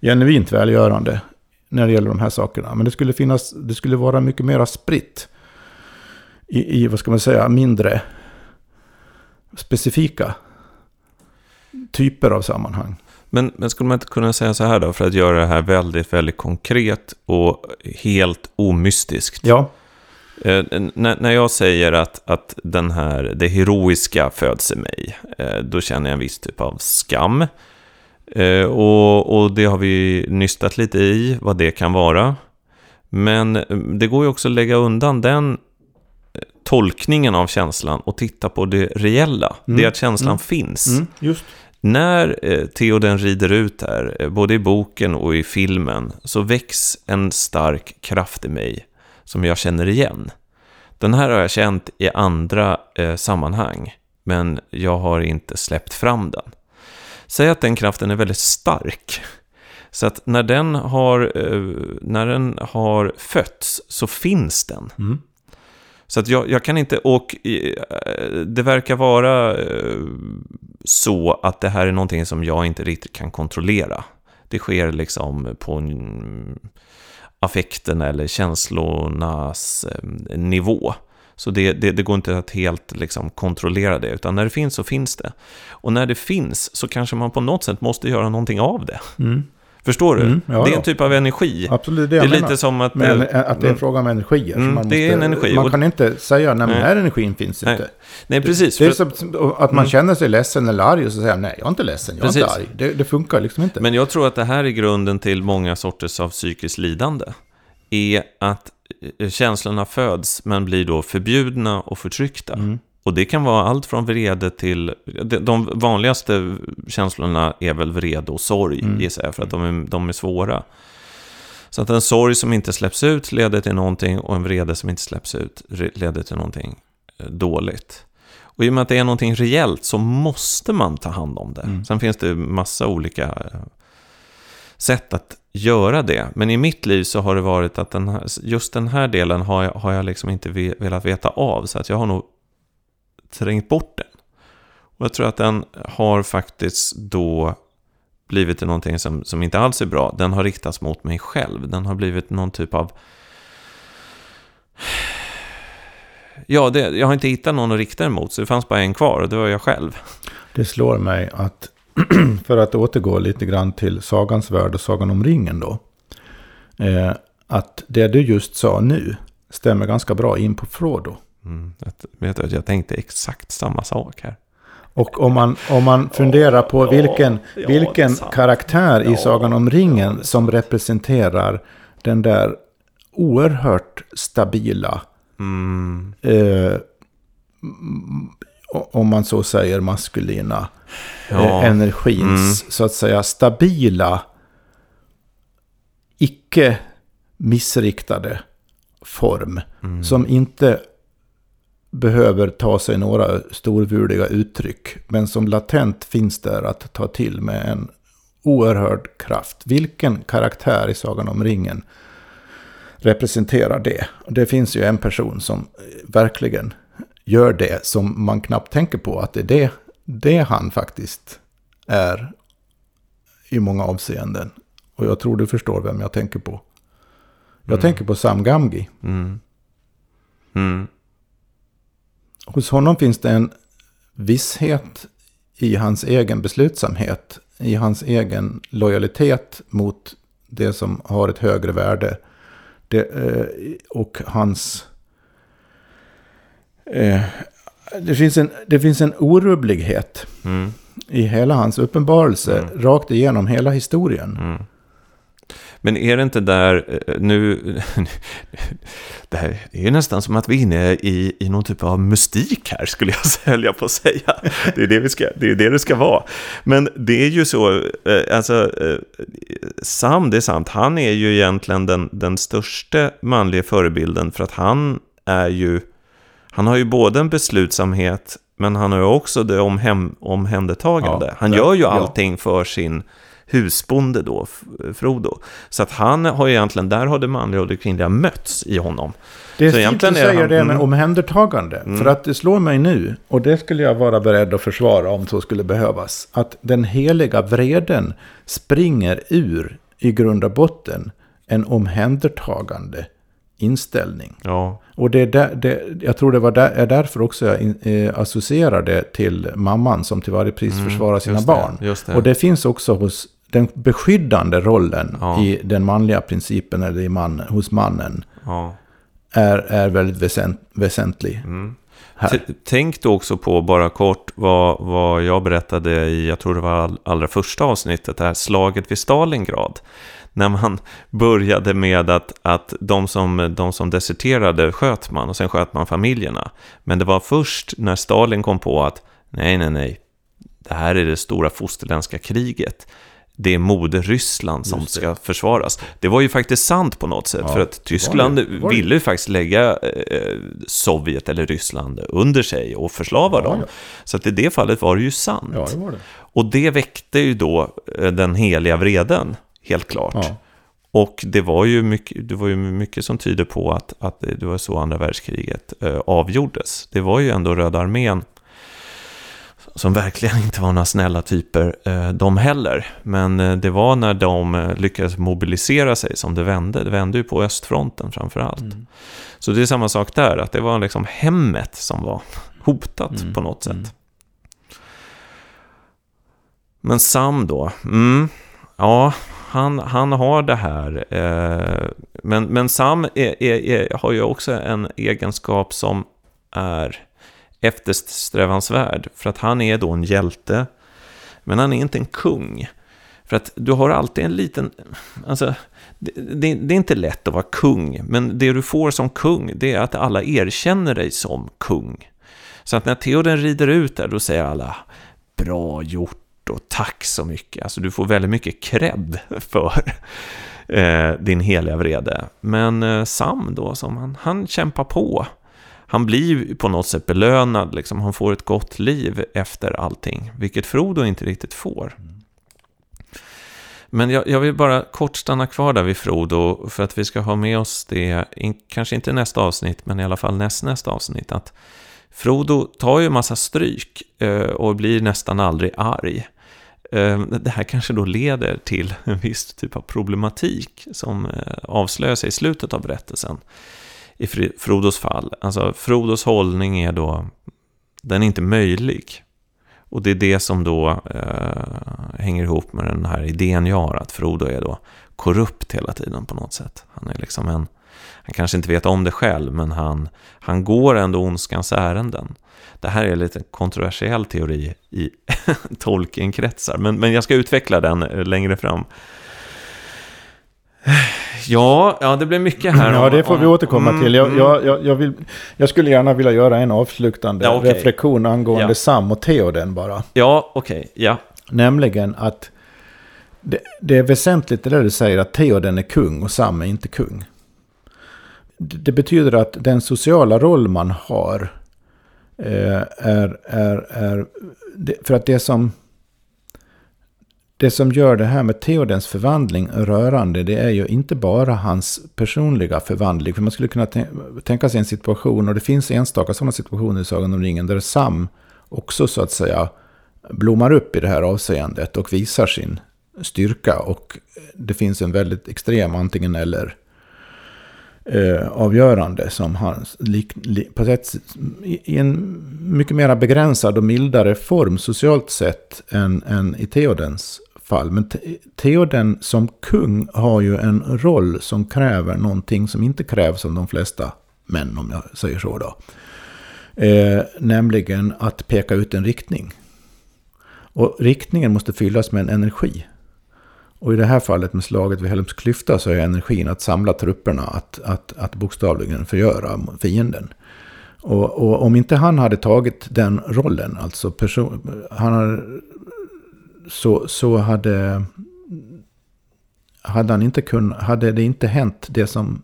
genuint välgörande när det gäller de här sakerna. Men det skulle, finnas, det skulle vara mycket mer spritt i, i, vad ska man säga, mindre specifika typer av sammanhang. Men, men skulle man inte kunna säga så här då, för att göra det här väldigt, väldigt konkret och helt omystiskt? Ja. Eh, när, när jag säger att, att den här, det heroiska föds i mig, eh, då känner jag en viss typ av skam. Eh, och, och det har vi nystat lite i, vad det kan vara. Men eh, det går ju också att lägga undan den eh, tolkningen av känslan och titta på det reella. Mm. Det att känslan mm. finns. Mm. Just. När eh, Theoden rider ut här, både i boken och i filmen, så väcks en stark kraft i mig som jag känner igen. Den här har jag känt i andra eh, sammanhang, men jag har inte släppt fram den. Säg att den kraften är väldigt stark. Så att när den har, eh, när den har fötts så finns den. Mm. Så att jag, jag, kan inte, och eh, det verkar vara eh, så att det här är någonting som jag inte riktigt kan kontrollera. Det sker liksom på en affekten eller känslornas nivå. Så det, det, det, går inte att helt liksom, kontrollera det, utan när det finns så finns det. Och när det finns så kanske man på något sätt måste göra någonting av det. Mm. Förstår du? Mm, ja, det är en typ av energi. Absolut, det, det är lite som att... Men, att det är en mm. fråga om energier. Mm, måste, det är en energi. Man kan inte säga, nej, den här energin finns nej. inte. Nej, precis. Det, det är som att man mm. känner sig ledsen eller arg och så säger nej, jag är inte ledsen, jag är precis. inte arg. Det, det, funkar liksom inte. Men jag tror att det här är grunden till många sorters av psykiskt lidande. Är att eh, känslorna föds men blir då förbjudna och förtryckta. Mm. Och det kan vara allt från vrede till... de- vanligaste känslorna är väl vrede och sorg, Mm. gissar jag, för att de är, de är svåra. Så att en sorg som inte släpps ut leder till någonting och en vrede som inte släpps ut leder till någonting eh, dåligt. Och i och med att det är någonting reellt så måste man ta hand om det. Mm. Sen finns det massa olika eh, sätt att göra det. Men i mitt liv så har det varit att den här, just den här delen har jag, har jag liksom inte velat veta av. Så att jag har nog trängt bort den. Och jag tror att den har faktiskt då blivit till någonting som, som inte alls är bra. Den har riktats mot mig själv. Den har blivit någon typ av... Ja, det, jag har inte hittat någon att rikta den mot, så det fanns bara en kvar och det var jag själv. Det slår mig att, för att återgå lite grann till Sagans värld och Sagan om ringen då. Eh, att det du just sa nu stämmer ganska bra in på Frodo. Mm, att, vet du, jag tänkte exakt samma sak här. Och om man, om man funderar på ja, vilken, ja, vilken karaktär i Ja, Sagan om ringen som representerar den där oerhört stabila, Mm, eh, om man så säger maskulina, ja, eh, energins så att säga stabila, icke missriktade form. mm, Som inte behöver ta sig några storvuliga uttryck. Men som latent finns där att ta till med en oerhörd kraft. Vilken karaktär i Sagan om ringen representerar det? Och Det finns ju en person som eh, verkligen gör det som man knappt tänker på. Att det är det, det han faktiskt är i många avseenden. Och jag tror du förstår vem jag tänker på. Jag Mm. tänker på Sam Gamgi. mm, mm, Hos honom finns det en visshet i hans egen beslutsamhet, i hans egen lojalitet mot det som har ett högre värde. Det, eh, och hans... Eh, det, finns en, det finns en orubblighet mm, i hela hans uppenbarelse, Mm. rakt igenom hela historien. mm. Men är det inte där, eh, nu, det här är ju nästan som att vi är inne i, i någon typ av mystik här, skulle jag säga, höll jag på att säga. Det är det, vi ska, det, är det det ska vara. Men det är ju så, eh, alltså, Sam, det är sant, han är ju egentligen den, den största manliga förebilden, för att han är ju, han har ju både en beslutsamhet, men han har ju också det omhem, omhändertagande. Ja, han ja, gör ju ja. allting för sin husbonde då, Frodo. Så att han har ju egentligen, där har det manliga och det kvinnliga mötts i honom. Det är Så fint säger han- det med mm. omhändertagande. Mm. För att det slår mig nu, och det skulle jag vara beredd att försvara om så skulle behövas, att den heliga vreden springer ur i grund och botten en omhändertagande inställning. Ja, Och det är där, det, jag tror det var där, är därför också jag in, eh, associerar det till mamman som till varje pris Mm, försvarar sina det, barn. Och det finns också hos den beskyddande rollen Ja. i den manliga principen eller i man, hos mannen ja. är, är väldigt väsent, väsentlig Mm. Tänk då också på, bara kort, vad, vad jag berättade i, jag tror det var all, allra första avsnittet, det här slaget vid Stalingrad. När man började med att, att de, som, de som deserterade sköt man och sen sköt man familjerna. Men det var först när Stalin kom på att nej, nej, nej, det här är det stora fosterländska kriget. Det är moder Ryssland som ska försvaras. Det var ju faktiskt sant på något sätt, Ja, för att Tyskland det. Var det? ville ju faktiskt lägga eh, Sovjet eller Ryssland under sig och förslava Ja, dem. ja. Så att i det fallet var det ju sant. Det var. Och det väckte ju då eh, den heliga vreden, helt klart. Ja. Och det var ju mycket, det var ju mycket som tyder på att, att det var så andra världskriget eh, avgjordes. Det var ju ändå Röda armén som verkligen inte var några snälla typer, eh, de heller. Men eh, det var när de eh, lyckades mobilisera sig som det vände. Det vände ju på östfronten framför allt. Mm. Så det är samma sak där, att det var liksom hemmet som var hotat Mm, på något sätt. mm. Men Sam då? Mm, ja, han, han har det här. Eh, men, men Sam är, är, är, har ju också en egenskap som är eftersträvansvärd. För att han är då en hjälte, men han är inte en kung. För att du har alltid en liten... Alltså, det, det, det, är inte lätt att vara kung, men det du får som kung, det är att alla erkänner dig som kung. Så att när Theoden rider ut där, då säger alla bra gjort och tack så mycket. Alltså du får väldigt mycket cred för eh, din heliga vrede. Men eh, Sam då, som han, han kämpar på. Han blir på något sätt belönad, liksom. han får ett gott liv efter allting, vilket Frodo inte riktigt får. Men jag, jag, vill bara kort stanna kvar där vid Frodo, för att vi ska ha med oss det, kanske inte nästa avsnitt, men i alla fall näst, nästa avsnitt, att Frodo tar ju massa stryk eh, och blir nästan aldrig arg. Ehm, det här kanske då leder till en viss typ av problematik som eh, avslöjar sig i slutet av berättelsen. I Frodos fall. Alltså Frodos hållning är då, den är inte möjlig. Och det är det som då eh, hänger ihop med den här idén jag har, att Frodo är då korrupt hela tiden på något sätt. Han är liksom en, han kanske inte vet om det själv, men han, han går ändå ondskans ärenden. Det här är en lite kontroversiell teori i Tolkien-kretsar, men, men jag ska utveckla den eh, längre fram. Ja, ja, det blir mycket här. Ja, det får vi återkomma mm, till. Jag, mm. jag, jag, jag, vill, jag skulle gärna vilja göra en avslutande ja, okay. reflektion angående ja. Sam och Theoden bara. Ja, okej, okay, ja. Nämligen att det, det, är väsentligt det där du säger att Theoden är kung och Sam är inte kung. Det, det betyder att den sociala roll man har Eh, är, är, är... För att det som det som gör det här med Theodens förvandling rörande, det är ju inte bara hans personliga förvandling. För man skulle kunna tänka sig en situation, och det finns enstaka sådana situationer i Sagan om ringen, där Sam också så att säga blommar upp i det här avseendet och visar sin styrka. Och det finns en väldigt extrem antingen eller eh, avgörande som han lik, li, på sätt, i, i en mycket mer begränsad och mildare form socialt sett än, än i Theodens fall. Men Theoden som kung har ju en roll som kräver någonting som inte krävs av de flesta män, om jag säger så då. Eh, nämligen att peka ut en riktning. Och riktningen måste fyllas med en energi. Och i det här fallet med slaget vid Helms klyfta så är energin att samla trupperna, att, att, att bokstavligen förgöra fienden. Och, och, om inte han hade tagit den rollen, alltså person, han hade så, så hade, hade, han inte kun, hade det inte hänt det som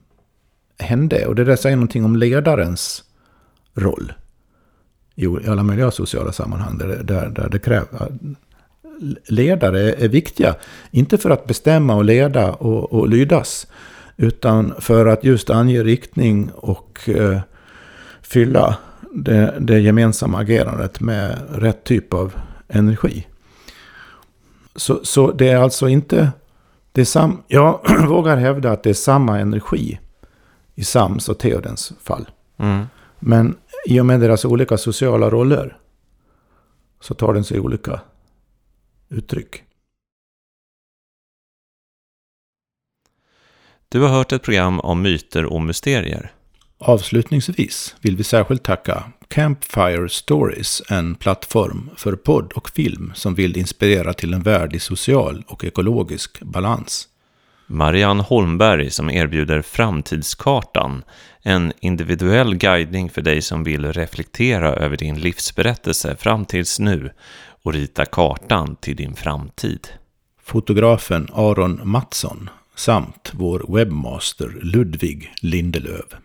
hände. Och det där säger någonting om ledarens roll. I alla möjliga sociala sammanhang där, där, där det krävs. Ledare är viktiga. Inte för att bestämma och leda och, och lydas. Utan för att just ange riktning och eh, fylla det, det gemensamma agerandet med rätt typ av energi. Så, så det är alltså inte... Det är sam, jag vågar hävda att det är samma energi i Sams och Theodens fall. Mm. Men i och med deras olika sociala roller så tar den sig olika uttryck. Du har hört ett program om myter och mysterier. Avslutningsvis vill vi särskilt tacka Campfire Stories, en plattform för podd och film som vill inspirera till en värld i social och ekologisk balans. Marianne Holmberg som erbjuder Framtidskartan, en individuell guidning för dig som vill reflektera över din livsberättelse fram tills nu och rita kartan till din framtid. Fotografen Aron Mattsson samt vår webbmaster Ludvig Lindelöv.